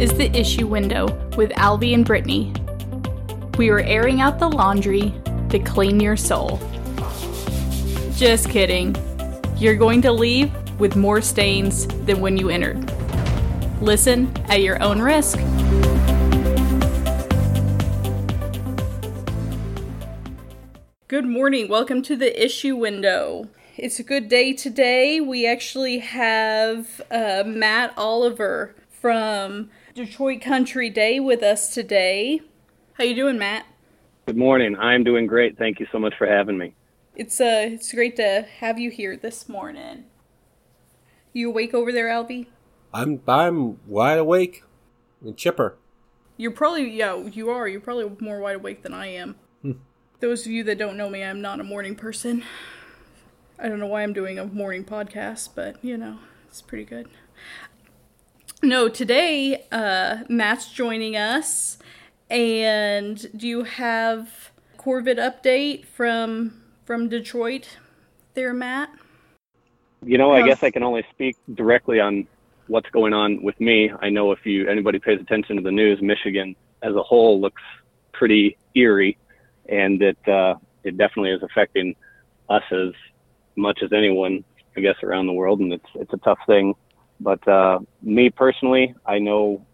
is The Issue Window with Albie and Brittany. We are airing out the laundry to clean your soul. Just kidding. You're going to leave with more stains than when you entered. Listen at your own risk. Good morning. Welcome to the issue window. It's a good day today. We actually have uh, Matt Oliver from Detroit Country Day with us today. How you doing, Matt? Good morning. I'm doing great. Thank you so much for having me. It's uh, it's great to have you here this morning. You awake over there, Albie? I'm I'm wide awake and chipper. You're probably yeah, you are. You're probably more wide awake than I am. Hmm. Those of you that don't know me, I'm not a morning person. I don't know why I'm doing a morning podcast, but you know, it's pretty good. No, today uh, Matt's joining us, and do you have Corvid update from from Detroit, there, Matt? You know, I guess I can only speak directly on what's going on with me. I know if you anybody pays attention to the news, Michigan as a whole looks pretty eerie and it uh, it definitely is affecting us as much as anyone, I guess, around the world, and it's it's a tough thing. But uh, me personally, I know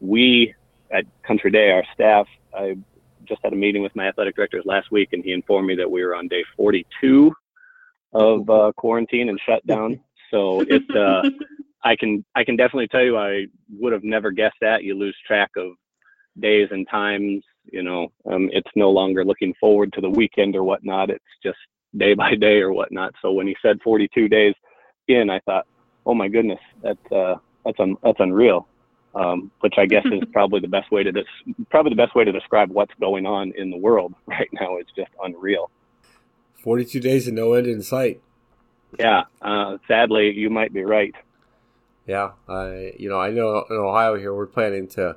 we at Country Day, our staff, I just had a meeting with my athletic directors last week, and he informed me that we were on day 42 of uh, quarantine and shutdown. So it's uh, I can I can definitely tell you I would have never guessed that. You lose track of days and times you know, um, it's no longer looking forward to the weekend or whatnot. It's just day by day or whatnot. So when he said 42 days in, I thought, oh my goodness, that's uh, that's un- that's unreal. Um, which I guess is probably the best way to des- probably the best way to describe what's going on in the world right now. It's just unreal. 42 days and no end in sight. Yeah, uh, sadly, you might be right. Yeah, I you know I know in Ohio here we're planning to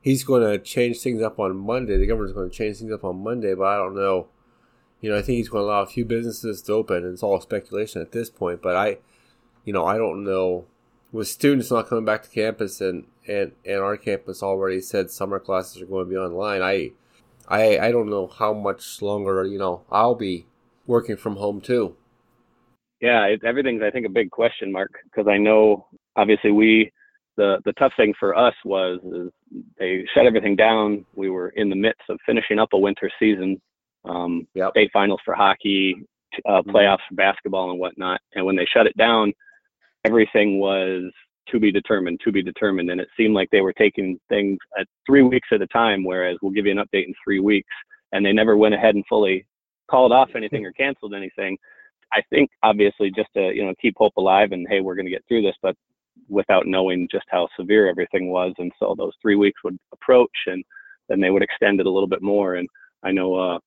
he's going to change things up on Monday. The governor's going to change things up on Monday, but I don't know. You know, I think he's going to allow a few businesses to open, and it's all speculation at this point. But I, you know, I don't know. With students not coming back to campus, and and and our campus already said summer classes are going to be online. I, I, I don't know how much longer. You know, I'll be working from home too. Yeah, it, everything's I think a big question mark because I know obviously we the the tough thing for us was they shut everything down. We were in the midst of finishing up a winter season, um, yep. state finals for hockey, uh, mm-hmm. playoffs for basketball and whatnot. And when they shut it down, everything was to be determined, to be determined. And it seemed like they were taking things at three weeks at a time, whereas we'll give you an update in three weeks. And they never went ahead and fully called off anything or canceled anything. I think obviously just to you know keep hope alive and hey we're going to get through this, but without knowing just how severe everything was. And so those three weeks would approach and then they would extend it a little bit more. And I know uh,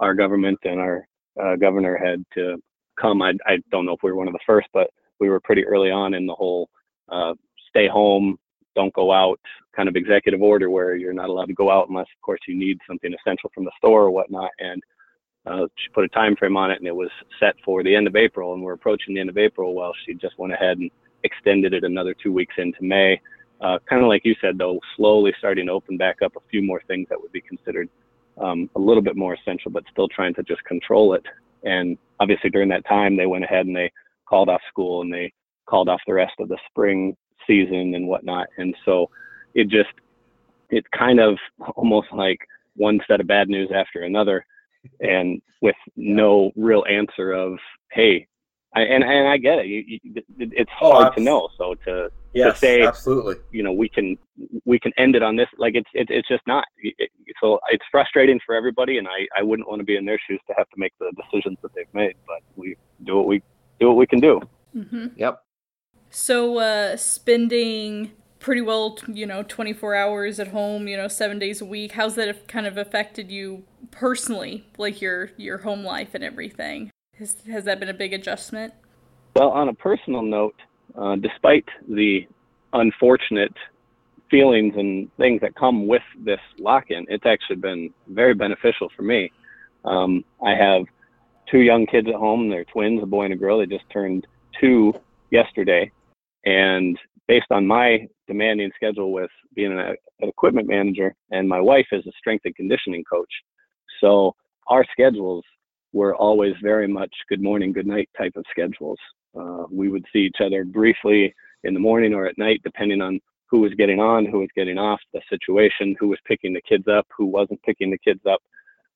our government and our uh, governor had to come. I, I don't know if we were one of the first, but we were pretty early on in the whole uh, stay home, don't go out kind of executive order where you're not allowed to go out unless, of course, you need something essential from the store or whatnot. And uh, she put a time frame on it, and it was set for the end of April, and we're approaching the end of April. Well, she just went ahead and extended it another two weeks into May. Uh, kind of like you said, though, slowly starting to open back up a few more things that would be considered um, a little bit more essential, but still trying to just control it. And obviously, during that time, they went ahead and they called off school and they called off the rest of the spring season and whatnot. And so it just, it's kind of almost like one set of bad news after another and with no real answer of, hey, I, and and I get it. You, you, it's oh, hard oh, to know. So to yes, to say absolutely, you know, we can we can end it on this. Like it's it, it's just not. It, so it's frustrating for everybody, and I I wouldn't want to be in their shoes to have to make the decisions that they've made. But we do what we do what we can do. Mm-hmm. Yep. So uh, spending pretty well, you know, 24 hours at home, you know, seven days a week. How's that kind of affected you personally, like your your home life and everything? Has, has that been a big adjustment? Well, on a personal note, uh, despite the unfortunate feelings and things that come with this lock in, it's actually been very beneficial for me. Um, I have two young kids at home. They're twins, a boy and a girl. They just turned two yesterday. And based on my demanding schedule with being an, an equipment manager, and my wife is a strength and conditioning coach. So our schedules were always very much good morning, good night type of schedules. Uh, we would see each other briefly in the morning or at night, depending on who was getting on, who was getting off, the situation, who was picking the kids up, who wasn't picking the kids up,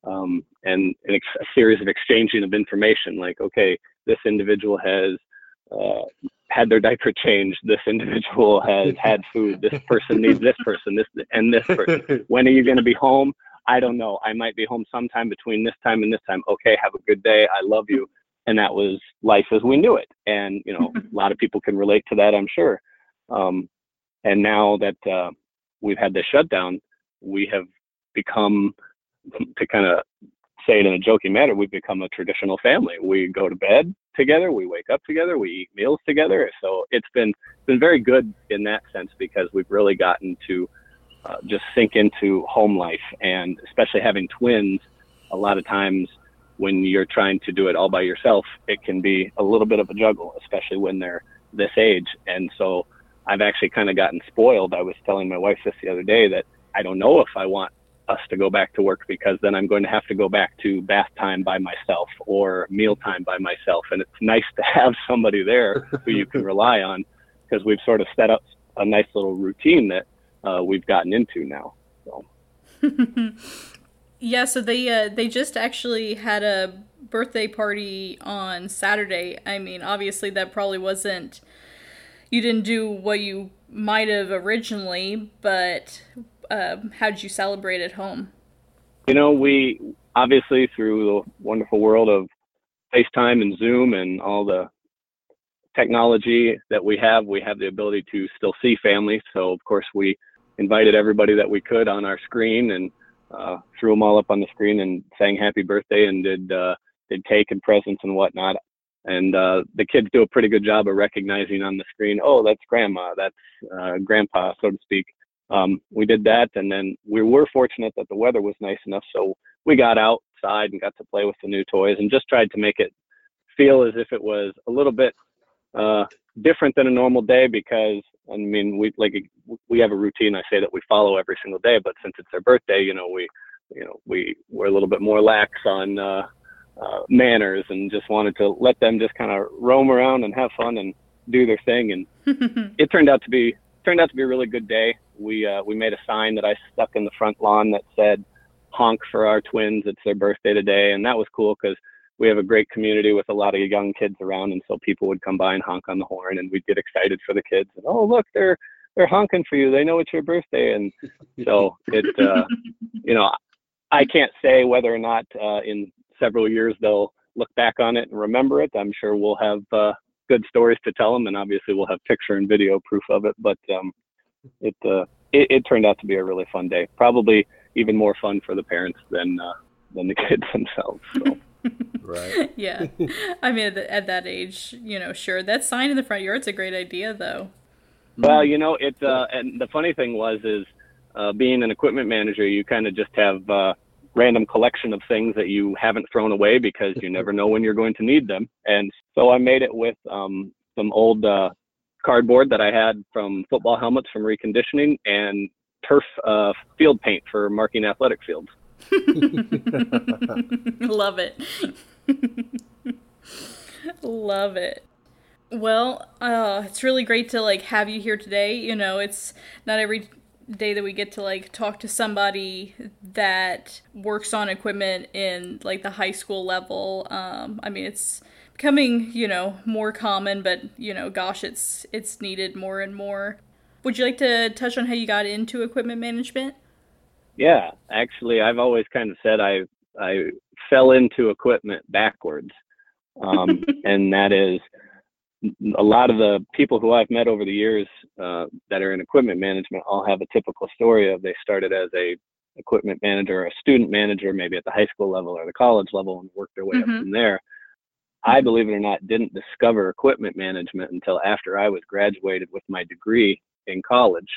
um, and, a series of exchanging of information. Like, okay, this individual has uh, had their diaper changed. This individual has had food. This person needs this person. This and this person. When are you going to be home? I don't know. I might be home sometime between this time and this time. Okay, have a good day. I love you. And that was life as we knew it. And you know, a lot of people can relate to that, I'm sure. Um, and now that uh, we've had this shutdown, we have become to kind of say it in a joking manner, we've become a traditional family. We go to bed together, we wake up together, we eat meals together. So it's been been very good in that sense because we've really gotten to uh, just sink into home life, and especially having twins. A lot of times, when you're trying to do it all by yourself, it can be a little bit of a juggle, especially when they're this age. And so, I've actually kind of gotten spoiled. I was telling my wife this the other day that I don't know if I want us to go back to work because then I'm going to have to go back to bath time by myself or meal time by myself. And it's nice to have somebody there who you can rely on because we've sort of set up a nice little routine that uh, we've gotten into now. So. yeah, so they uh, they just actually had a birthday party on Saturday. I mean, obviously that probably wasn't you didn't do what you might have originally, but uh, how did you celebrate at home? You know, we obviously through the wonderful world of FaceTime and Zoom and all the technology that we have, we have the ability to still see family. So of course we invited everybody that we could on our screen and uh, threw them all up on the screen and sang happy birthday and did uh, did cake and presents and whatnot. And uh, the kids do a pretty good job of recognizing on the screen, oh, that's grandma, that's uh, grandpa, so to speak um, we did that, and then we were fortunate that the weather was nice enough, so we got outside and got to play with the new toys, and just tried to make it feel as if it was a little bit uh, different than a normal day because I mean we like we have a routine. I say that we follow every single day, but since it's their birthday, you know we you know we we're a little bit more lax on uh, uh, manners and just wanted to let them just kind of roam around and have fun and do their thing, and it turned out to be turned out to be a really good day we uh, we made a sign that I stuck in the front lawn that said "Honk for our twins." It's their birthday today, and that was cool because we have a great community with a lot of young kids around, and so people would come by and honk on the horn, and we'd get excited for the kids. And oh, look, they're they're honking for you. They know it's your birthday, and so it uh, you know I can't say whether or not uh, in several years they'll look back on it and remember it. I'm sure we'll have uh, good stories to tell them, and obviously we'll have picture and video proof of it. But um, it, uh, it, it turned out to be a really fun day. Probably even more fun for the parents than uh, than the kids themselves. So. right. Yeah. I mean, at, at, that age, you know, sure. That sign in the front yard's a great idea, though. Well, you know, it's uh, and the funny thing was is uh, being an equipment manager, you kind of just have uh, random collection of things that you haven't thrown away because you never know when you're going to need them. And so I made it with um, some old uh, cardboard that I had from football helmets from reconditioning and turf uh, field paint for marking athletic fields. Love it. Love it. Well, uh, it's really great to like have you here today. You know, it's not every day that we get to like talk to somebody that works on equipment in like the high school level. Um, I mean, it's becoming, you know, more common, but you know, gosh, it's it's needed more and more. Would you like to touch on how you got into equipment management? Yeah, actually, I've always kind of said I I fell into equipment backwards, um, and that is a lot of the people who I've met over the years uh, that are in equipment management all have a typical story of they started as a equipment manager or a student manager, maybe at the high school level or the college level, and worked their way mm-hmm. up from there. I, believe it or not, didn't discover equipment management until after I was graduated with my degree in college.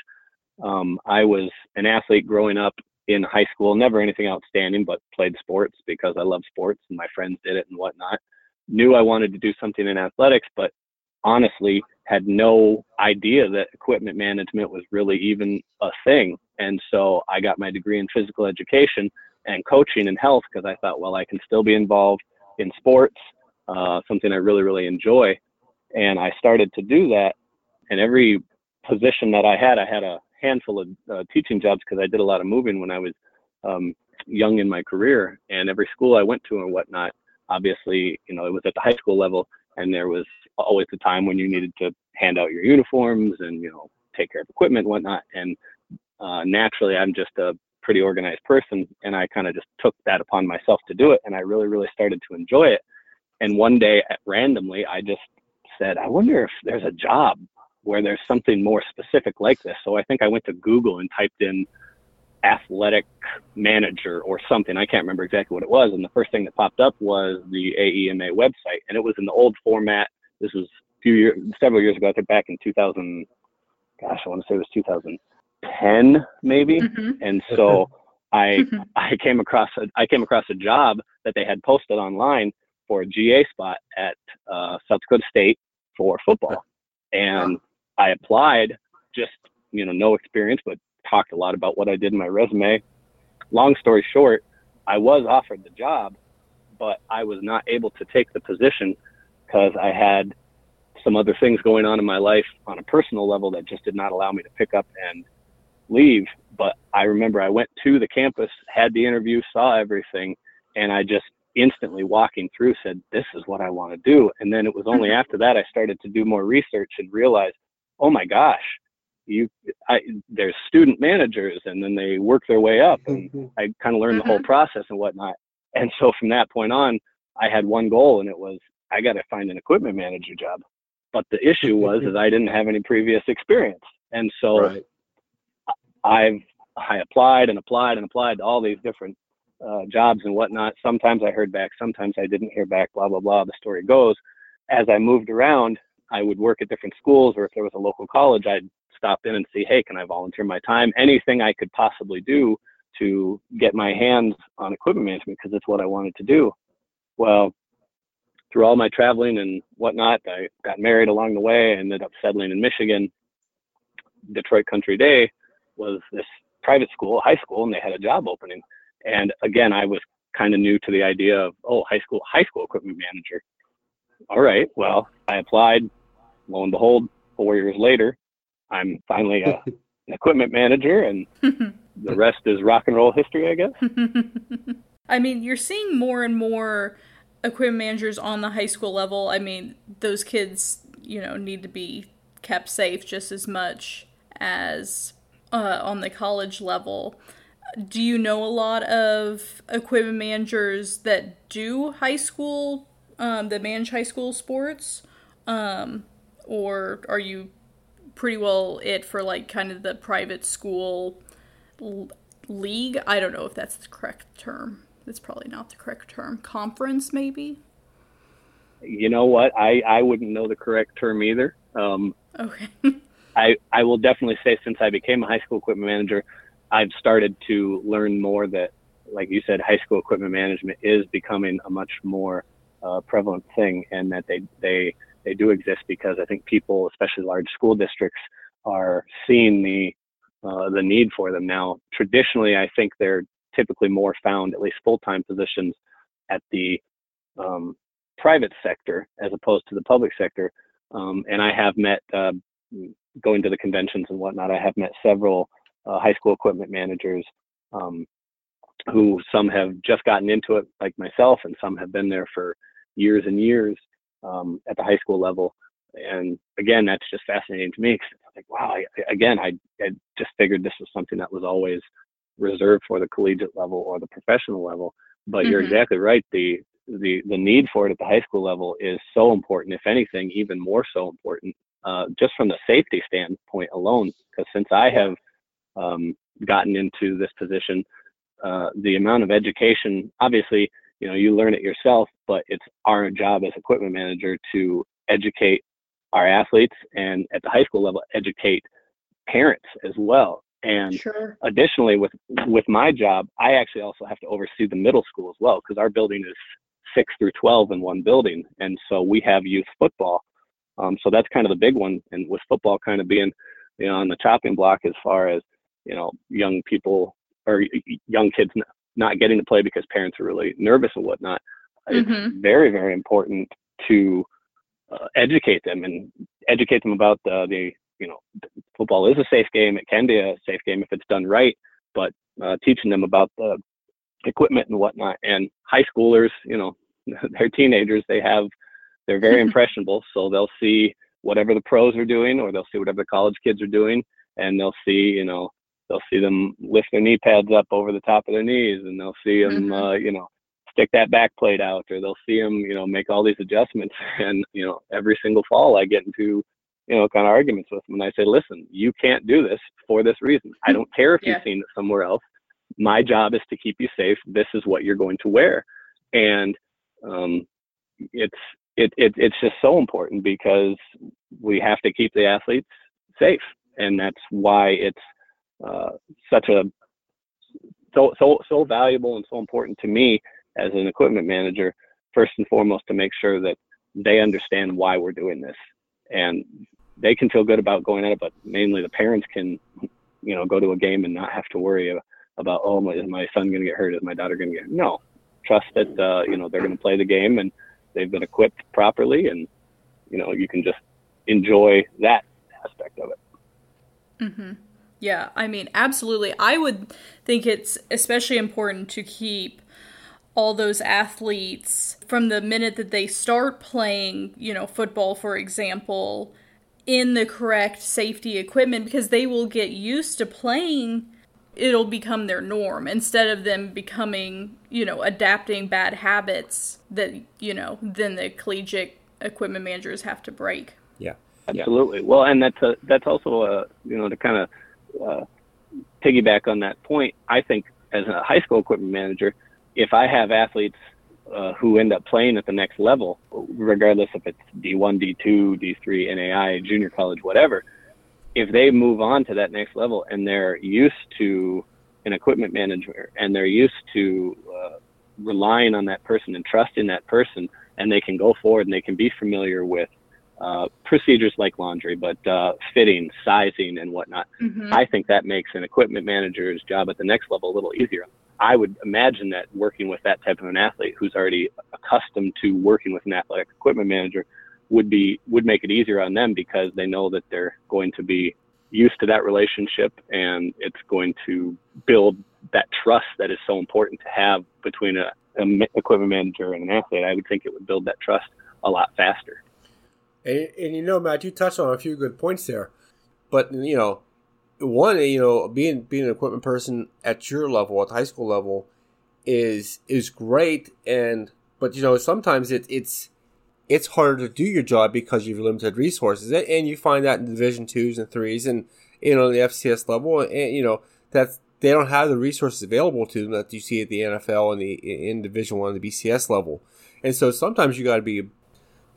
Um, I was an athlete growing up in high school, never anything outstanding, but played sports because I love sports and my friends did it and whatnot. Knew I wanted to do something in athletics, but honestly had no idea that equipment management was really even a thing. And so I got my degree in physical education and coaching and health because I thought, well, I can still be involved in sports, uh, something I really, really enjoy. And I started to do that. And every position that I had, I had a handful of uh, teaching jobs because I did a lot of moving when I was um, young in my career. And every school I went to and whatnot, obviously, you know, it was at the high school level, and there was always a time when you needed to hand out your uniforms and you know take care of equipment and whatnot. And uh, naturally, I'm just a pretty organized person, and I kind of just took that upon myself to do it, and I really, really started to enjoy it. And one day, randomly, I just said, I wonder if there's a job where there's something more specific like this. So I think I went to Google and typed in athletic manager or something. I can't remember exactly what it was. And the first thing that popped up was the AEMA website, and it was in the old format. This was a few years, several years ago. I think back in 2000. Gosh, I want to say it was 2010 maybe. Mm-hmm. And so I I came across a, I came across a job that they had posted online for a GA spot at uh, South Dakota State for football, and I applied. Just you know, no experience, but talked a lot about what I did in my resume. Long story short, I was offered the job, but I was not able to take the position because I had some other things going on in my life on a personal level that just did not allow me to pick up and leave. But I remember I went to the campus, had the interview, saw everything, and I just instantly walking through said, This is what I want to do. And then it was only after that I started to do more research and realize, oh my gosh, you I, there's student managers and then they work their way up and mm-hmm. i kind of learned mm-hmm. the whole mm-hmm. process and whatnot and so from that point on i had one goal and it was i got to find an equipment manager job but the issue was is i didn't have any previous experience and so right. i've i applied and applied and applied to all these different uh, jobs and whatnot sometimes i heard back sometimes i didn't hear back blah blah blah the story goes as i moved around I would work at different schools, or if there was a local college, I'd stop in and see, hey, can I volunteer my time? Anything I could possibly do to get my hands on equipment management because it's what I wanted to do. Well, through all my traveling and whatnot, I got married along the way. I ended up settling in Michigan. Detroit Country Day was this private school, high school, and they had a job opening. And again, I was kind of new to the idea of, oh, high school, high school equipment manager. All right, well, I applied. Lo and behold, four years later, I'm finally a, an equipment manager, and the rest is rock and roll history, I guess. I mean, you're seeing more and more equipment managers on the high school level. I mean, those kids, you know, need to be kept safe just as much as uh, on the college level. Do you know a lot of equipment managers that do high school, um, that manage high school sports? Um, or are you pretty well it for like kind of the private school l- league. I don't know if that's the correct term. That's probably not the correct term. Conference, maybe. You know what? I I wouldn't know the correct term either. Um, okay. I I will definitely say since I became a high school equipment manager, I've started to learn more that, like you said, high school equipment management is becoming a much more uh, prevalent thing, and that they they they do exist because I think people, especially large school districts, are seeing the uh, the need for them now. Traditionally, I think they're typically more found, at least full-time positions, at the um, private sector as opposed to the public sector. Um, and I have met, uh, going to the conventions and whatnot, I have met several uh, high school equipment managers um, who some have just gotten into it, like myself, and some have been there for years and years um, at the high school level. And again, that's just fascinating to me because I'm like, wow, I, again, I, I just figured this was something that was always reserved for the collegiate level or the professional level. But mm-hmm. you're exactly right. The, the, the need for it at the high school level is so important, if anything, even more so important, uh, just from the safety standpoint alone. Because since I have um, gotten into this position, uh, the amount of education, obviously, you know you learn it yourself but it's our job as equipment manager to educate our athletes and at the high school level educate parents as well and sure. additionally with with my job i actually also have to oversee the middle school as well because our building is 6 through 12 in one building and so we have youth football Um, so that's kind of the big one. And with football kind of being, you know, on the chopping block as far as, you know, young people or young kids not getting to play because parents are really nervous and whatnot. Mm-hmm. It's very, very important to uh, educate them and educate them about the, the, you know, football is a safe game. It can be a safe game if it's done right, but uh, teaching them about the equipment and whatnot. And high schoolers, you know, they're teenagers. They have, they're very impressionable. So they'll see whatever the pros are doing, or they'll see whatever the college kids are doing, and they'll see, you know, they'll see them lift their knee pads up over the top of their knees, and they'll see them, mm-hmm. uh, you know, stick that back plate out, or they'll see them, you know, make all these adjustments. And you know, every single fall, I get into you know, kind of arguments with them. And I say, listen, you can't do this for this reason. I don't care if yeah. you've seen it somewhere else my job is to keep you safe. This is what you're going to wear. And um, it's it, it it's just so important because we have to keep the athletes safe, and that's why it's uh, such a so so so valuable and so important to me as an equipment manager. First and foremost, to make sure that they understand why we're doing this, and they can feel good about going at it. But mainly, the parents can, you know, go to a game and not have to worry about oh my, is my son going to get hurt is my daughter going to get hurt? no trust that uh, you know they're going to play the game and they've been equipped properly and you know you can just enjoy that aspect of it mm-hmm. Yeah i mean absolutely i would think it's especially important to keep all those athletes from the minute that they start playing you know football for example in the correct safety equipment because they will get used to playing it'll become their norm instead of them becoming, you know, adapting bad habits that, you know, then the collegiate equipment managers have to break. Yeah. Absolutely. Well, and that's a, that's also a, you know, to kind of uh, piggyback on that point, I think as a high school equipment manager, if I have athletes uh, who end up playing at the next level, regardless if it's D1, D2, D3, NAI, junior college, whatever, if they move on to that next level and they're used to an equipment manager and they're used to uh, relying on that person and trusting that person and they can go forward and they can be familiar with uh, procedures like laundry, but uh, fitting, sizing, and whatnot. Mm-hmm. I think that makes an equipment manager's job at the next level a little easier. I would imagine that working with that type of an athlete who's already accustomed to working with an athletic equipment manager would be would make it easier on them because they know that they're going to be used to that relationship and it's going to build that trust that is so important to have between a, a equipment manager and an athlete. I would think it would build that trust a lot faster. And, and you know, Matt, you touched on a few good points there, but you know, one, you know, being being an equipment person at your level, at the high school level, is is great, and but you know, sometimes it, it's it's harder to do your job because you've limited resources, and you find that in Division twos and threes, and you know the FCS level, and you know that they don't have the resources available to them that you see at the NFL and the in Division one, the BCS level, and so sometimes you got to be,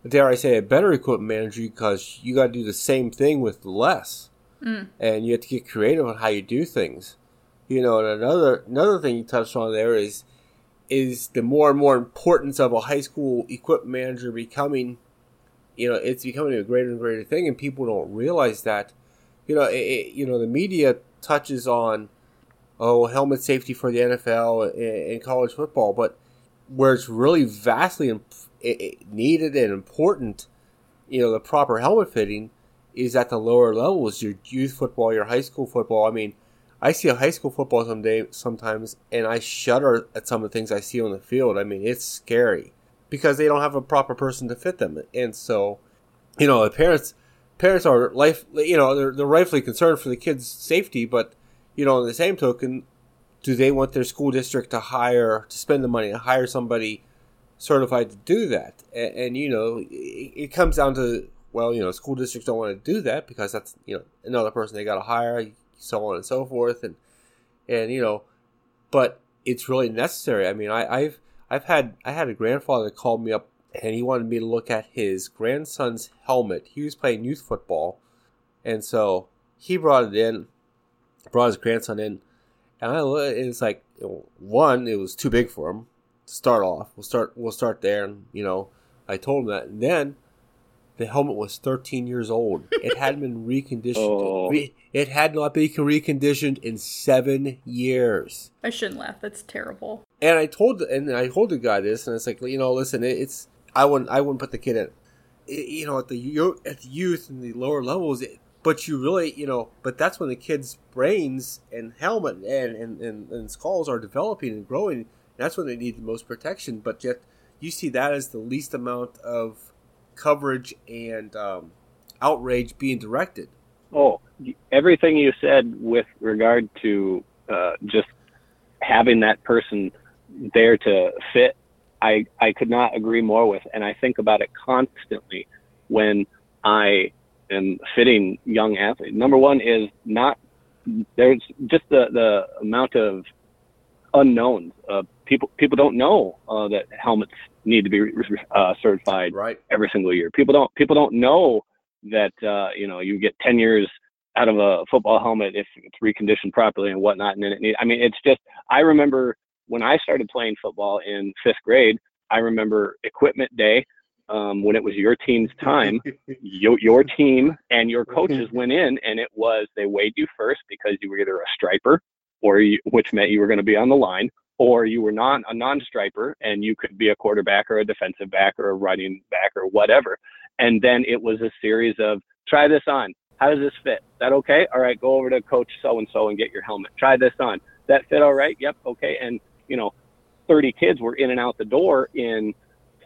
dare I say, a better equipment manager because you got to do the same thing with less, mm. and you have to get creative on how you do things. You know, and another another thing you touched on there is is the more and more importance of a high school equipment manager becoming, you know, it's becoming a greater and greater thing, and people don't realize that. You know, it, you know, the media touches on, oh, helmet safety for the NFL and, and college football, but where it's really vastly imp- needed and important, you know, the proper helmet fitting is at the lower levels, your youth football, your high school football. I mean, I see a high school football someday sometimes, and I shudder at some of the things I see on the field. I mean, it's scary because they don't have a proper person to fit them, and so you know, the parents parents are life you know they're, they're rightfully concerned for the kids' safety, but you know, in the same token, do they want their school district to hire to spend the money to hire somebody certified to do that? And, and you know, it, it comes down to well, you know, school districts don't want to do that because that's you know another person they got to hire so on and so forth, and and you know, but it's really necessary. I mean, I, I've I've had I had a grandfather call me up and he wanted me to look at his grandson's helmet. He was playing youth football, and so he brought it in, brought his grandson in, and I it's like one, it was too big for him to start off. We'll start we'll start there, and you know, I told him that, and then the helmet was 13 years old. It hadn't been reconditioned. Oh. It had not been reconditioned in seven years. I shouldn't laugh. That's terrible. And I told the, and I told the guy this, and it's like, you know, listen, it, it's I wouldn't I wouldn't put the kid in, it, you know, at the yo- at the youth and the lower levels. It, but you really, you know, but that's when the kids' brains and helmet and and, and, and skulls are developing and growing. That's when they need the most protection. But yet, you see that as the least amount of coverage and um, outrage being directed. Oh, everything you said with regard to uh, just having that person there to fit, I I could not agree more with, and I think about it constantly when I am fitting young athletes. Number one is not there's just the the amount of unknowns. Uh, people people don't know uh, that helmets need to be uh, certified Right. every single year. People don't people don't know that uh, you know you get 10 years out of a football helmet if it's reconditioned properly and whatnot. And then it need, I mean, it's just I remember when I started playing football in fifth grade. I remember equipment day um, when it was your team's time. your, your team and your coaches went in, and it was they weighed you first because you were either a striper, or you, which meant you were going to be on the line, or you were non a non-striper and you could be a quarterback or a defensive back or a running back or whatever. And then it was a series of try this on. How does this fit? That okay? All right, go over to coach so and so and get your helmet. Try this on. That fit all right? Yep, okay. And you know, 30 kids were in and out the door in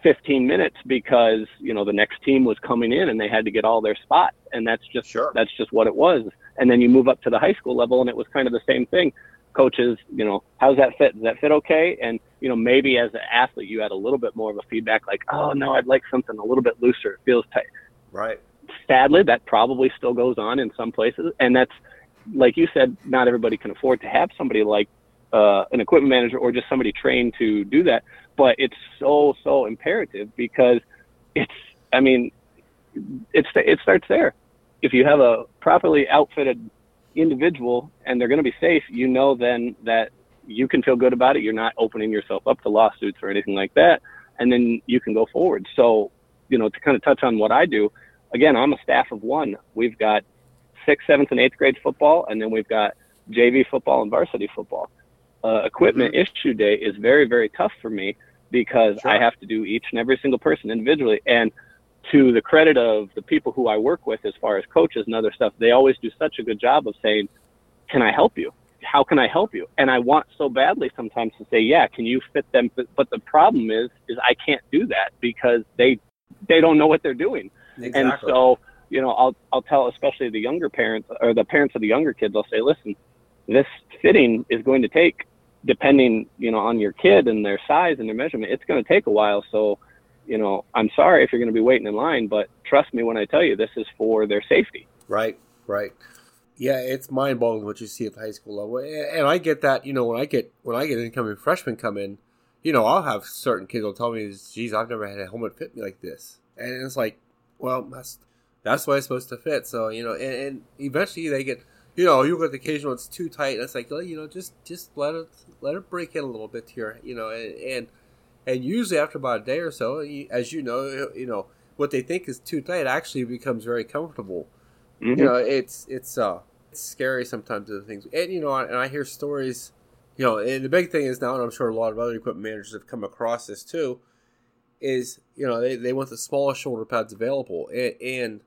15 minutes because you know the next team was coming in and they had to get all their spots and that's just Sure. that's just what it was. And then you move up to the high school level and it was kind of the same thing. Coaches you know how's that fit? Does that fit okay? And you know maybe as an athlete you had a little bit more of a feedback like oh no i'd like something a little bit looser. It feels tight. Right. sadly that probably still goes on in some places. And that's like you said not everybody can afford to have somebody like uh, an equipment manager or just somebody trained to do that but it's so so imperative because it's i mean it's it starts there. If you have a properly outfitted individual and they're going to be safe you know then that you can feel good about it. You're not opening yourself up to lawsuits or anything like that and then you can go forward. So you know to kind of touch on what i do again i'm a staff of one. We've got sixth seventh and eighth grade football and then we've got jv football and varsity football uh, equipment issue day is very very tough for me because Sure. i have to do each and every single person individually. And to the credit of the people who i work with as far as coaches and other stuff they always do such a good job of saying can i help you? How can i help you? And i want so badly sometimes to say yeah can you fit them? But, but the problem is is i can't do that because they they don't know what they're doing. Exactly. and so, you know, I'll I'll tell especially the younger parents or the parents of the younger kids, I'll say, listen, this fitting is going to take, depending, you know, on your kid and their size and their measurement, it's going to take a while. So, you know, I'm sorry if you're going to be waiting in line, but trust me when I tell you this is for their safety. Right, right. Yeah, it's mind boggling what you see at the high school level, and I get that. You know, when I get when I get incoming freshmen come in, you know, I'll have certain kids will tell me, "Geez, I've never had a helmet fit me like this," and it's like, well, that's that's way it's supposed to fit. So you know, and, and eventually they get, you know, you get the occasional it's too tight, and it's like, well, you know, just just let it let it break in a little bit here, you know, and and, and usually after about a day or so, as you know, you know what they think is too tight actually becomes very comfortable. Mhm. you know it's it's uh it's scary sometimes the things. And you know and i hear stories you know and the big thing is now and i'm sure a lot of other equipment managers have come across this too is you know they, they want the smallest shoulder pads available. And, and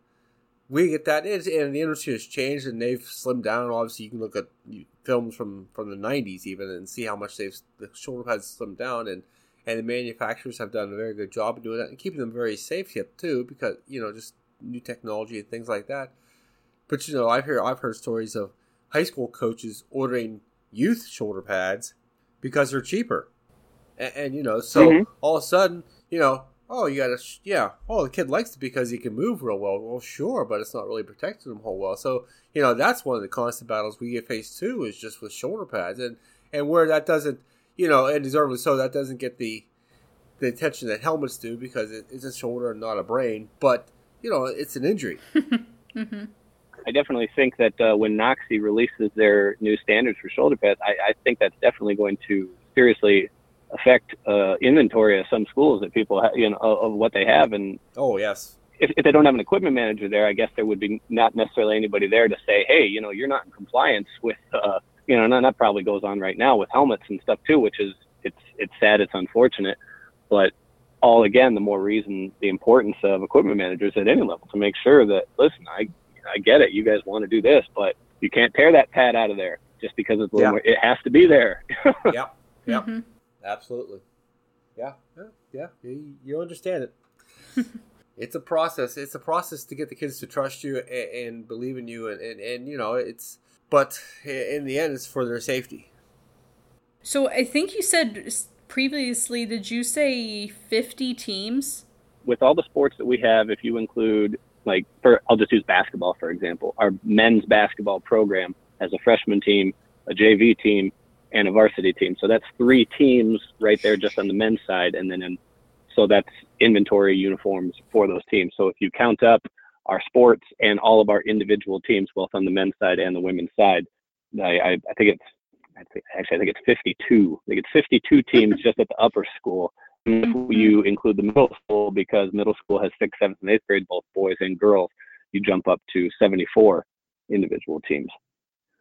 we get that. And and the industry has changed and they've slimmed down. Obviously you can look at films from from the 90s even and see how much they've the shoulder pads slimmed down and and the manufacturers have done a very good job of doing that and keeping them very safe yet too because you know just new technology and things like that. But you know, I've heard I've heard stories of high school coaches ordering youth shoulder pads because they're cheaper, and, and you know, so Mhm. all of a sudden, you know, oh, you got to, yeah, oh, the kid likes it because he can move real well. Well, sure, but it's not really protecting him whole well. So you know, that's one of the constant battles we get faced too is just with shoulder pads, and and where that doesn't, you know, and deservedly so, that doesn't get the the attention that helmets do because it, it's a shoulder and not a brain, but you know, it's an injury. hmm I definitely think that uh, when NOCSAE releases their new standards for shoulder pads, I, I think that's definitely going to seriously affect uh, inventory of some schools that people, ha- you know, of, of what they have, and Oh yes, if, if they don't have an equipment manager there, I guess there would be not necessarily anybody there to say, hey, you know, you're not in compliance with, uh, you know, and that probably goes on right now with helmets and stuff too, which is it's it's sad, it's unfortunate, but all again, the more reason the importance of equipment managers at any level to make sure that listen, I I get it, you guys want to do this, but you can't tear that pad out of there just because it's a little yeah. more, it has to be there. yep. Yep. Mm-hmm. Absolutely. Yeah. Yeah. Yeah. You, you understand it. it's a process. It's a process to get the kids to trust you and, and believe in you, and, and, and you know it's. But in the end, it's for their safety. So I think you said previously. Did you say fifty teams? With all the sports that we have, if you include like, for I'll just use basketball for example. Our men's basketball program has a freshman team, a JV team, and a varsity team. So that's three teams right there just on the men's side, and then in so that's inventory uniforms for those teams. So if you count up our sports and all of our individual teams, both on the men's side and the women's side, I, I, I think it's I think, actually I think it's 52. I think it's 52 teams just at the upper school. Mm-hmm. If you include the middle school, because middle school has sixth, seventh, and eighth grade, both boys and girls, you jump up to 74 individual teams.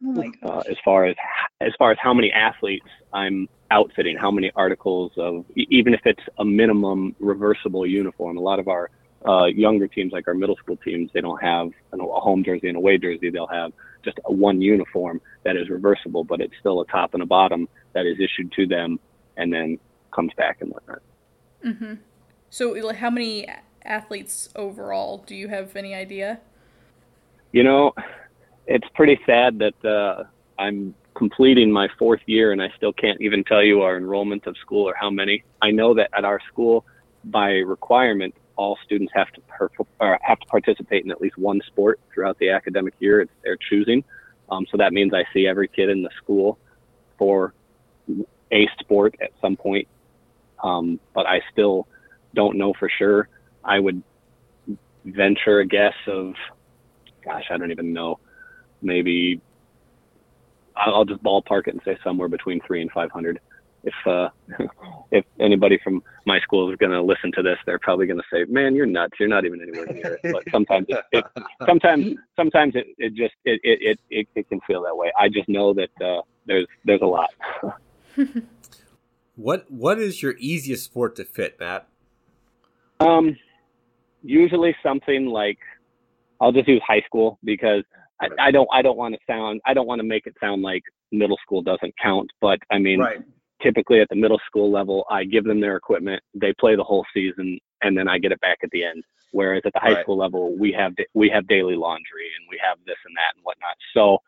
Oh uh, as far as as far as how many athletes I'm outfitting, how many articles of even if it's a minimum reversible uniform. A lot of our uh, younger teams, like our middle school teams, they don't have a home jersey and a away jersey. They'll have just a one uniform that is reversible, but it's still a top and a bottom that is issued to them and then comes back and whatnot. Mm-hmm. So, how many athletes overall? Do you have any idea? You know, it's pretty sad that uh, I'm completing my fourth year and I still can't even tell you our enrollment of school or how many. I know that at our school, by requirement, all students have to have to participate in at least one sport throughout the academic year. It's their choosing. Um, so that means I see every kid in the school for a sport at some point. Um, but I still don't know for sure. I would venture a guess of, gosh, I don't even know maybe I'll just ballpark it and say somewhere between three and five hundred. If uh, if anybody from my school is going to listen to this, they're probably going to say, "Man, you're nuts! You're not even anywhere near it." But sometimes, it, it sometimes, sometimes it, it just it, it it it can feel that way. I just know that uh, there's there's a lot. what what is your easiest sport to fit, Matt? Um, usually something like I'll just use high school because I, I don't I don't want to sound I don't want to make it sound like middle school doesn't count, but I mean right. typically at the middle school level, I give them their equipment, they play the whole season, and then I get it back at the end. Whereas at the high right. school level, we have we have daily laundry and we have this and that and whatnot. So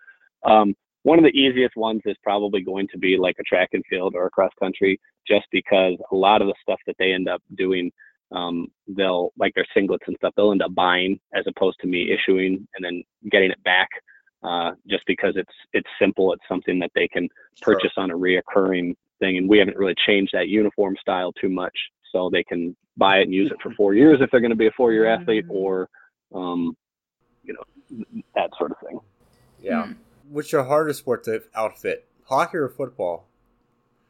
um, one of the easiest ones is probably going to be like a track and field or a cross country, just because a lot of the stuff that they end up doing um, they'll like their singlets and stuff they'll end up buying as opposed to me issuing and then getting it back uh, just because it's it's simple it's something that they can purchase sure. on a reoccurring thing and we haven't really changed that uniform style too much so they can buy it and use it for four years if they're going to be a four year athlete mm-hmm. or um, you know that sort of thing yeah mm. what's your hardest sport to outfit hockey or football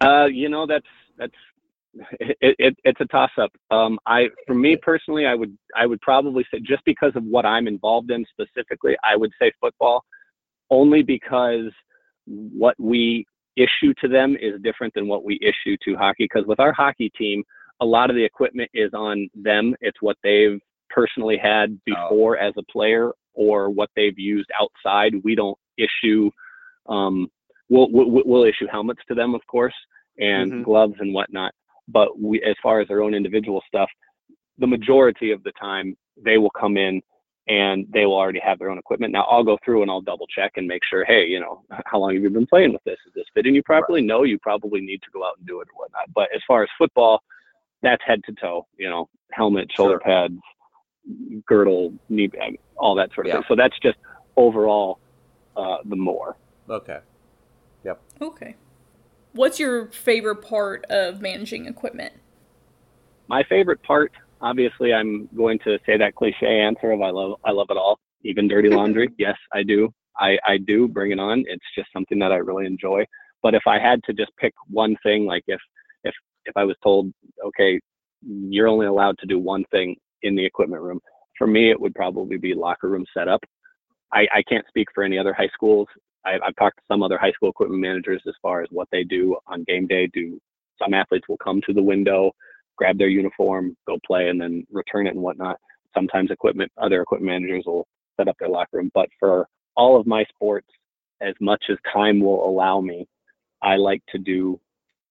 uh, you know that's that's it, it, it's a toss up. Um, I, for me personally, I would, I would probably say just because of what I'm involved in specifically, I would say football, only because what we issue to them is different than what we issue to hockey. Because with our hockey team, a lot of the equipment is on them. It's what they've personally had oh. before oh. as a player or what they've used outside. We don't issue. Um, we'll, we'll, we'll issue helmets to them, of course, and mm-hmm. gloves and whatnot. But we, as far as their own individual stuff, the majority of the time they will come in and they will already have their own equipment. Now I'll go through and I'll double check and make sure, hey, you know, how long have you been playing with this? Is this fitting you properly? Right. No, you probably need to go out and do it or whatnot. But as far as football, that's head to toe, you know, helmet, shoulder sure. pads, girdle, knee bag, all that sort of yeah. thing. So that's just overall uh, the more. Okay. Yep. Okay. What's your favorite part of managing equipment? My favorite part, obviously, I'm going to say that cliche answer of I love I love it all, even dirty laundry. yes, I do. I, I do bring it on. It's just something that I really enjoy. But if I had to just pick one thing, like if if if I was told, okay, you're only allowed to do one thing in the equipment room, for me, it would probably be locker room setup. I, I can't speak for any other high schools. I, I've talked to some other high school equipment managers as far as what they do on game day. Do some athletes will come to the window, grab their uniform, go play, and then return it and whatnot. Sometimes equipment, other equipment managers will set up their locker room. But for all of my sports, as much as time will allow me, I like to do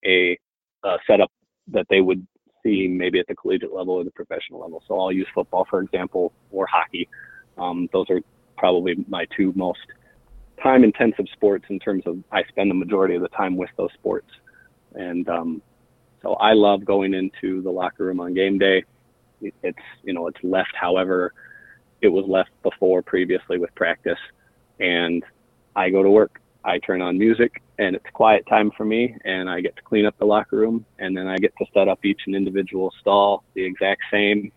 a, a setup that they would see maybe at the collegiate level or the professional level. So I'll use football, for example, or hockey. Um, those are probably my two most time intensive sports in terms of I spend the majority of the time with those sports. And um, so I love going into the locker room on game day. It's, you know, it's left however it was left before previously with practice. And I go to work. I turn on music and it's quiet time for me and I get to clean up the locker room and then I get to set up each and individual stall the exact same,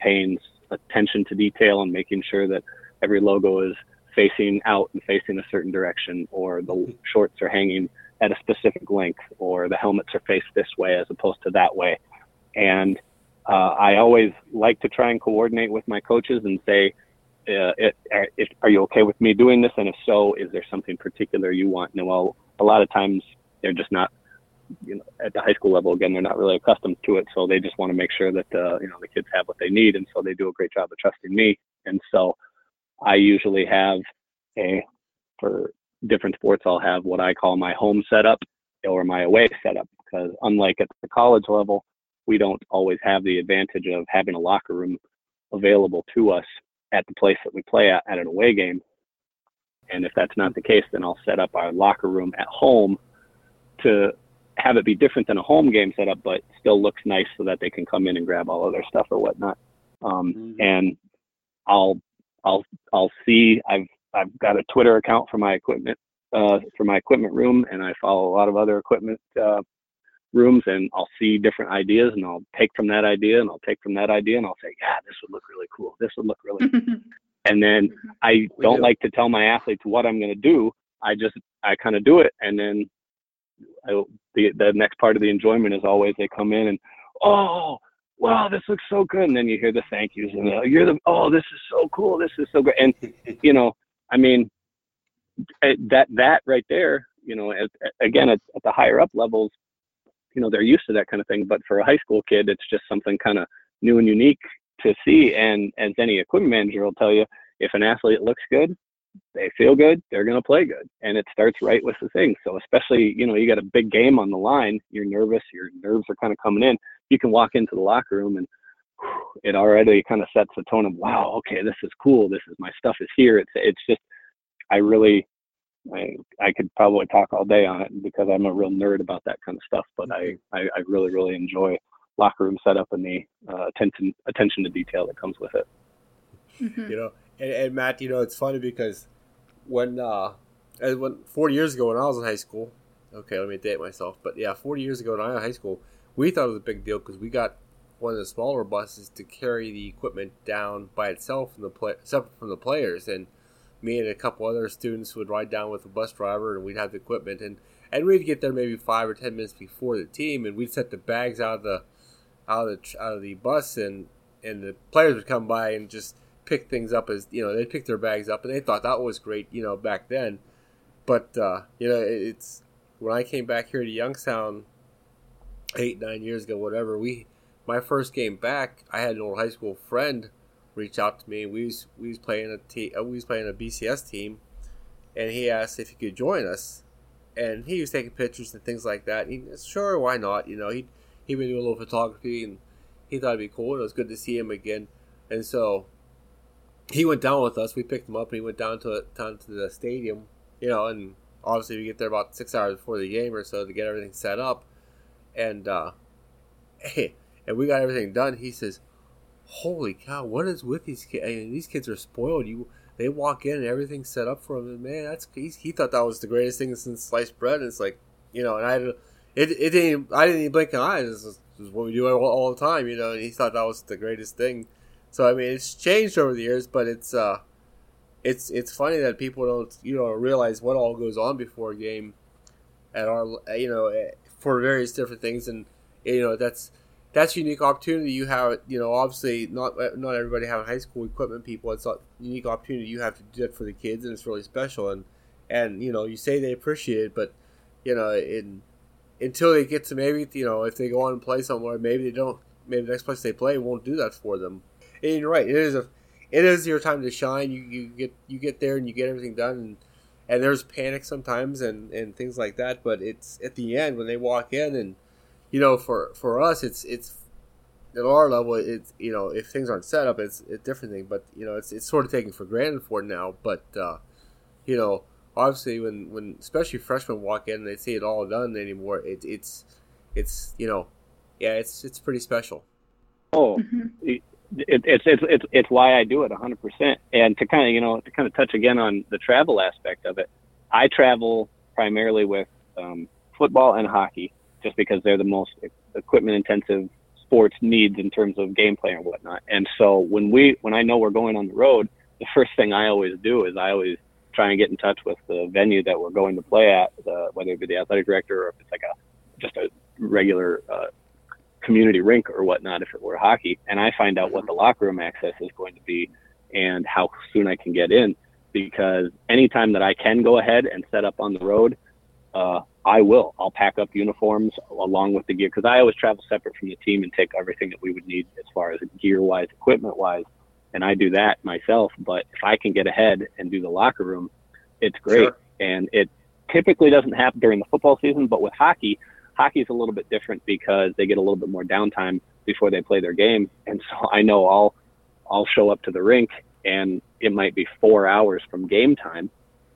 paying attention to detail and making sure that every logo is facing out and facing a certain direction or the shorts are hanging at a specific length or the helmets are faced this way as opposed to that way. And uh, I always like to try and coordinate with my coaches and say, uh, it, it, are you okay with me doing this? And if so, is there something particular you want? And well, a lot of times they're just not, you know, at the high school level again, they're not really accustomed to it, so they just want to make sure that uh, you know the kids have what they need, and so they do a great job of trusting me. And so I usually have a for different sports, I'll have what I call my home setup or my away setup because unlike at the college level, we don't always have the advantage of having a locker room available to us at the place that we play at at an away game. And if that's not the case, then I'll set up our locker room at home to have it be different than a home game setup, but still looks nice so that they can come in and grab all of their stuff or whatnot. Um, mm-hmm. And I'll I'll I'll see. I've I've got a Twitter account for my equipment uh, for my equipment room, and I follow a lot of other equipment uh, rooms and I'll see different ideas and I'll take from that idea and I'll take from that idea and I'll say, yeah, this would look really cool. This would look really cool. and then I don't do. like to tell my athletes what I'm going to do. I just, I kind of do it. And then I, the, the next part of the enjoyment is always they come in and, oh, wow, this looks so good. And then you hear the thank yous and uh, you're the, oh, this is so cool. This is so good. And, you know, I mean, eh, that, that right there, you know, as, again, at, at the higher up levels, you know they're used to that kind of thing but for a high school kid it's just something kind of new and unique to see and as any equipment manager will tell you if an athlete looks good they feel good they're going to play good and it starts right with the thing so especially you know you got a big game on the line you're nervous your nerves are kind of coming in you can walk into the locker room and it already kind of sets the tone of wow okay this is cool this is my stuff is here it's it's just i really I, I could probably talk all day on it because I'm a real nerd about that kind of stuff. But I, I, I really, really enjoy locker room setup and the uh, attention attention to detail that comes with it. Mm-hmm. You know, and, and, Matt, you know, it's funny because when uh, when 40 years ago when I was in high school, okay, let me date myself, but yeah, 40 years ago when I was in high school, we thought it was a big deal because we got one of the smaller buses to carry the equipment down by itself from the play, separate from the players, and me and a couple other students would ride down with the bus driver and we'd have the equipment and and we'd get there maybe five or ten minutes before the team and we'd set the bags out of the out of the out of the bus and and the players would come by and just pick things up as you know they pick their bags up and they thought that was great you know back then. But uh, you know it's when I came back here to Youngstown eight nine years ago whatever we my first game back I had an old high school friend reach out to me. We was we was playing a te- uh, we was playing a BCS team, and he asked if he could join us, and he was taking pictures and things like that. And he sure, why not? You know, he he been doing a little photography, and he thought it'd be cool. And it was good to see him again, and so he went down with us. We picked him up, and he went down to down to the stadium. You know, and obviously we get there about six hours before the game or so to get everything set up, and uh, and we got everything done. He says holy cow, what is with these kids? I mean, these kids are spoiled. You they walk in and everything's set up for them. And man, that's he, he thought that was the greatest thing since sliced bread. And it's like you know, and I it it didn't I didn't even blink an eye. This is, this is what we do all, all, the time, you know. And he thought that was the greatest thing. So I mean, it's changed over the years, but it's uh, it's it's funny that people don't you know realize what all goes on before a game at our you know for various different things and you know that's that's unique opportunity you have. You know, obviously not not everybody have high school equipment people. It's a unique opportunity you have to do it for the kids, and it's really special. And and you know, you say they appreciate it, but you know, in until they get to maybe you know if they go on and play somewhere, maybe they don't. Maybe the next place they play won't do that for them. And you're right. It is a it is your time to shine. You you get you get there and you get everything done. And, and there's panic sometimes and, and things like that. But it's at the end when they walk in and you know, for for us, it's it's at our level, it's you know, if things aren't set up, it's a different thing. But you know, it's it's sort of taken for granted for now. But uh, you know, obviously, when when especially freshmen walk in and they see it all done anymore, it, it's it's you know, yeah, it's it's pretty special. Oh, mm-hmm. It, it's it's it's it's why I do it 100. percent And to kind of you know to kind of touch again on the travel aspect of it, I travel primarily with um, football and hockey just because they're the most equipment intensive sports needs in terms of gameplay and whatnot. And so when we when I know we're going on the road, the first thing I always do is I always try and get in touch with the venue that we're going to play at, uh, whether it be the athletic director or if it's like a just a regular uh, community rink or whatnot, if it were hockey, and I find out what the locker room access is going to be and how soon I can get in. Because anytime that I can go ahead and set up on the road, uh, I will. I'll pack up uniforms along with the gear because I always travel separate from the team and take everything that we would need as far as gear wise, equipment wise, and I do that myself. But if I can get ahead and do the locker room, it's great. Sure. And it typically doesn't happen during the football season, but with hockey, hockey is a little bit different because they get a little bit more downtime before they play their game, and so I know I'll I'll show up to the rink and it might be four hours from game time,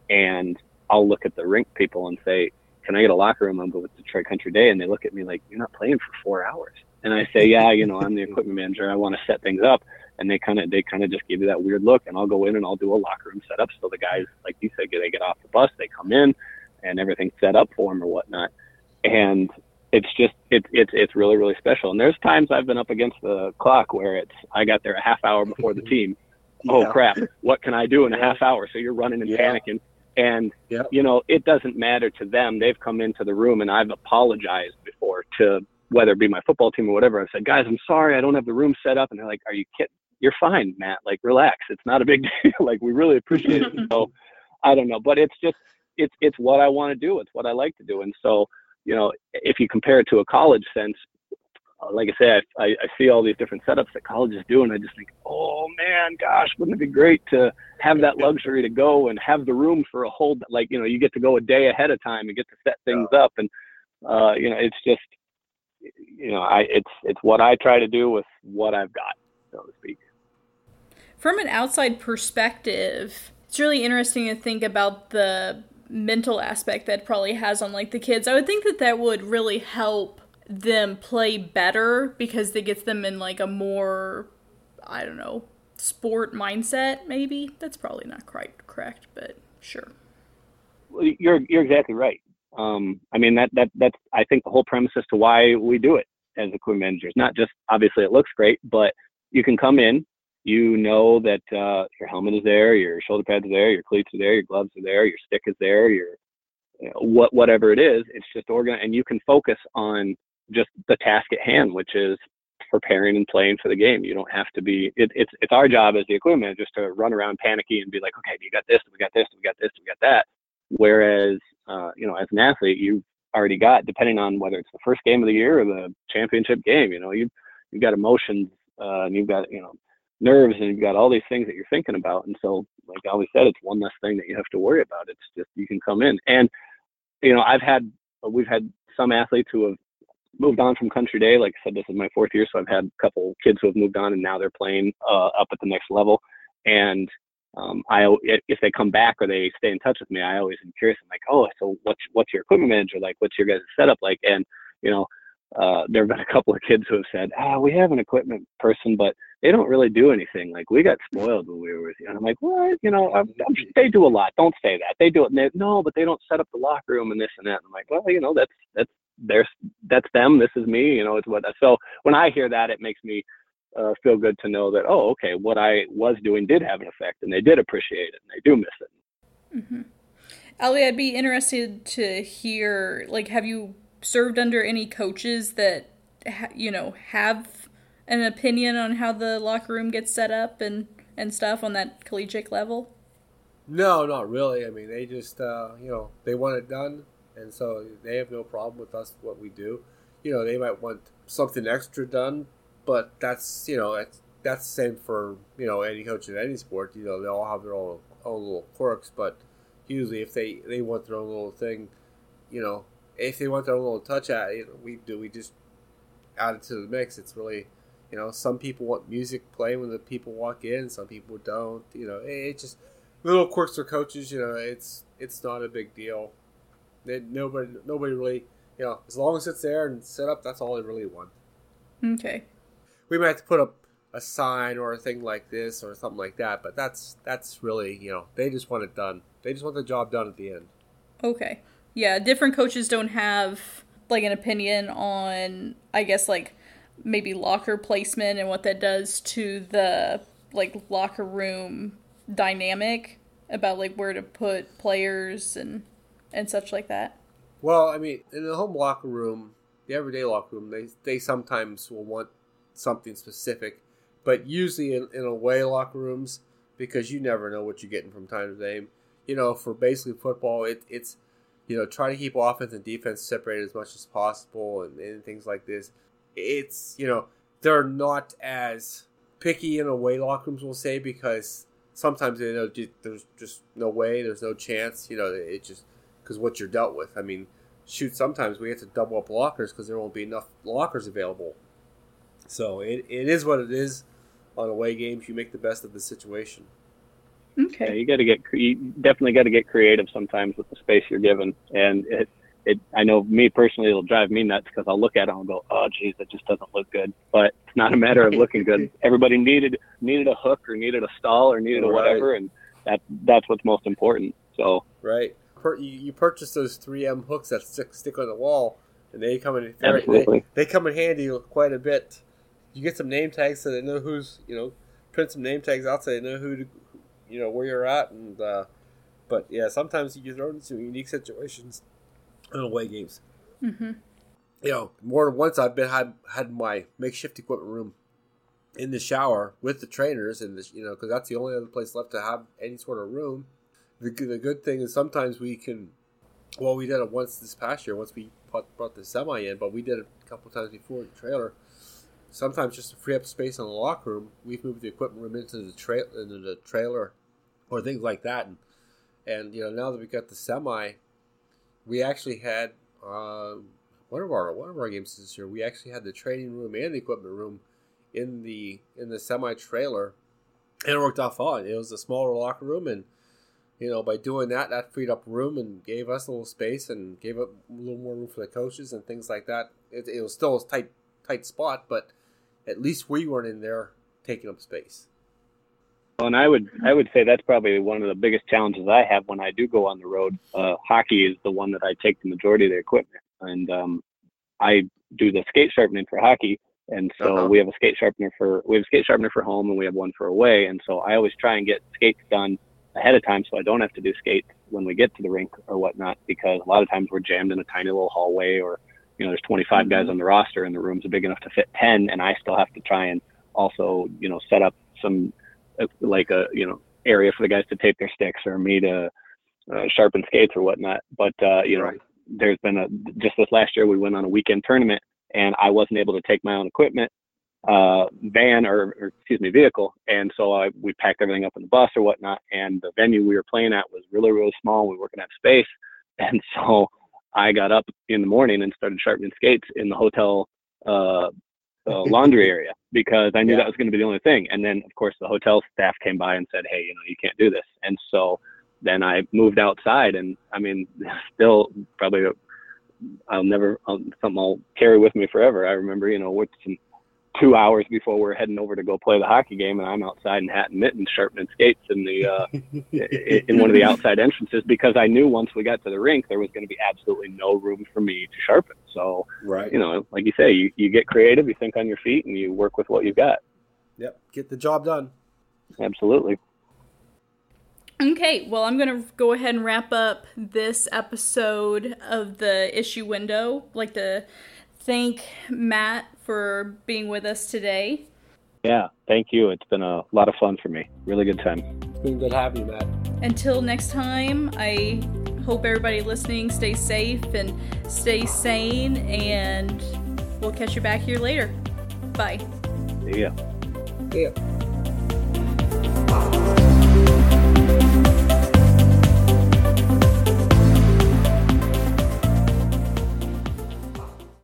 and I'll look at the rink people and say, can I get a locker room? I'm going with Detroit Country Day. And they look at me like, you're not playing for four hours. And I say, yeah, you know, I'm the equipment manager. I want to set things up. And they kind of, they kind of just give you that weird look and I'll go in and I'll do a locker room setup. So the guys, like you said, they get off the bus, they come in and everything's set up for them or whatnot. And it's just, it's, it's, it's really, really special. And there's times I've been up against the clock where it's, I got there a half hour before the team. Oh yeah. crap. What can I do in a half hour? So you're running and yeah. panicking and, yep. you know, it doesn't matter to them. They've come into the room and I've apologized before to whether it be my football team or whatever. I've said, guys, I'm sorry. I don't have the room set up. And they're like, are you kidding? You're fine, Matt. Like, relax. It's not a big deal. like, we really appreciate it. so I don't know, but it's just, it's, it's what I want to do. It's what I like to do. And so, you know, if you compare it to a college sense, uh, like I say, I, I, see all these different setups that colleges do, and I just think, oh man, gosh, wouldn't it be great to have that luxury to go and have the room for a whole, like you know, you get to go a day ahead of time and get to set things up, and uh, you know, it's just, you know, I it's it's what I try to do with what I've got, so to speak. From an outside perspective, it's really interesting to think about the mental aspect that probably has on like the kids. I would think that that would really help them play better because it gets them in like a more I don't know sport mindset. Maybe that's probably not quite correct, but sure. Well, you're you're exactly right. Um, I mean that that that's I think the whole premise as to why we do it as equipment managers. Not just obviously it looks great, but you can come in, you know that uh, your helmet is there, your shoulder pads are there, your cleats are there, your gloves are there, your stick is there, your you know, what whatever it is. It's just organized, and you can focus on just the task at hand, which is preparing and playing for the game. You don't have to be. It, it's it's our job as the equipment just to run around panicky and be like, okay, we got this, we got this, we got this, we got that. Whereas, uh, you know, as an athlete, you've already got, depending on whether it's the first game of the year or the championship game, you know, you you've got emotions uh, and you've got you know nerves and you've got all these things that you're thinking about. And so, like I always said, it's one less thing that you have to worry about. It's just you can come in and you know I've had we've had some athletes who have moved on from Country Day. Like I said, this is my fourth year, so I've had a couple kids who have moved on and now they're playing uh, up at the next level. And um, I, if they come back or they stay in touch with me, I always am curious. I'm like, oh, so what's what's your equipment manager like? What's your guys' setup like? And you know, uh, there have been a couple of kids who have said, ah, we have an equipment person, but they don't really do anything. Like we got spoiled when we were with you. And I'm like, what? You know, I'm, I'm, they do a lot. Don't say that. They do it. They, no, but they don't set up the locker room and this and that. And I'm like, well, you know, that's that's there's that's them this is me you know it's what so when i hear that it makes me uh, feel good to know that oh okay what i was doing did have an effect and they did appreciate it and they do miss it mm-hmm. ali i'd be interested to hear like have you served under any coaches that you know, have an opinion on how the locker room gets set up and and stuff on that collegiate level? No, not really. I mean, they just uh, you know they want it done, and so they have no problem with us what we do. You know, they might want something extra done, but that's you know that's that's the same for you know any coach in any sport. You know, they all have their own own little quirks, but usually if they they want their own little thing, you know, if they want their own little touch at it, we do we just add it to the mix. It's really you know, some people want music playing when the people walk in, some people don't. You know, it, it just little quirks for coaches. You know, it's it's not a big deal. They, nobody nobody really you know as long as it's there and set up, that's all they really want. Okay. We might have to put up a sign or a thing like this or something like that, but that's that's really you know they just want it done. They just want the job done at the end. Okay. Yeah, different coaches don't have like an opinion on I guess like maybe locker placement and what that does to the like locker room dynamic about like where to put players and and such like that. Well, I mean, in the home locker room, the everyday locker room, they they sometimes will want something specific, but usually in, in away locker rooms, because you never know what you're getting from time to time. You know, for basically football, it, it's you know try to keep offense and defense separated as much as possible, and, and things like this. It's you know they're not as picky in away locker rooms, we'll say, because sometimes they know there's just no way, there's no chance. You know, it just because what you're dealt with. I mean, shoot, sometimes we have to double up lockers because there won't be enough lockers available. So it, it is what it is. On away games, you make the best of the situation. Okay. Yeah, you got to get you definitely got to get creative sometimes with the space you're given, and it it I know me personally it'll drive me nuts because I'll look at it and go, oh geez, that just doesn't look good. But it's not a matter of looking good. Everybody needed needed a hook or needed a stall or needed a whatever, and that that's what's most important. So right, per, you, you purchase those 3M hooks that stick stick on the wall, and they come in Absolutely. They, they come in handy quite a bit. You get some name tags so they know who's you know print some name tags out so they know who to you know where you're at and. uh but yeah, sometimes you get thrown into unique situations in away games. Mm-hmm. You know, more than once I've been had had my makeshift equipment room in the shower with the trainers, and you know, because that's the only other place left to have any sort of room. The the good thing is sometimes we can. Well, we did it once this past year. Once we brought the semi in, but we did it a couple times before the trailer. Sometimes just to free up space in the locker room, we've moved the equipment room into the trail into the trailer, or things like that. And and you know now that we got the semi, we actually had uh, one of our one of our games this year. We actually had the training room and the equipment room in the in the semi trailer, and it worked out fine. It was a smaller locker room, and you know by doing that, that freed up room and gave us a little space and gave up a little more room for the coaches and things like that. It, it was still a tight tight spot, but at least we weren't in there taking up space. Well, and I would I would say that's probably one of the biggest challenges I have when I do go on the road. Uh, hockey is the one that I take the majority of the equipment, and um, I do the skate sharpening for hockey. And so Uh-huh. we have a skate sharpener for we have a skate sharpener for home, and we have one for away. And so I always try and get skates done ahead of time, so I don't have to do skates when we get to the rink or whatnot. Because a lot of times we're jammed in a tiny little hallway, or you know, there's 25 guys on the roster, and the room's are big enough to fit 10, and I still have to try and also you know set up some like a you know area for the guys to tape their sticks or me to uh, sharpen skates or whatnot. But uh, you know, Right. there's been a just this last year we went on a weekend tournament and I wasn't able to take my own equipment, uh, van or, or excuse me vehicle, and so I we packed everything up in the bus or whatnot. And the venue we were playing at was really really small. We weren't gonna have space, and so I got up in the morning and started sharpening skates in the hotel. Uh, laundry area because I knew Yeah. that was going to be the only thing. And then, of course, the hotel staff came by and said, "Hey, you know, you can't do this." And so then I moved outside, and I mean, still probably I'll never I'll, something I'll carry with me forever. I remember, you know, with some two hours before we're heading over to go play the hockey game, and I'm outside in hat and mittens sharpening skates in the uh, in one of the outside entrances because I knew once we got to the rink there was going to be absolutely no room for me to sharpen. So right. you know, like you say, you, you get creative, you think on your feet, and you work with what you've got. Yep. Get the job done. Absolutely. Okay, well, I'm going to go ahead and wrap up this episode of the issue window, like the thank Matt for being with us today. Yeah, thank you. It's been a lot of fun for me. Really good time. It's been good having you, Matt. Until next time, I hope everybody listening stays safe and stay sane, and we'll catch you back here later. Bye. See ya. See ya.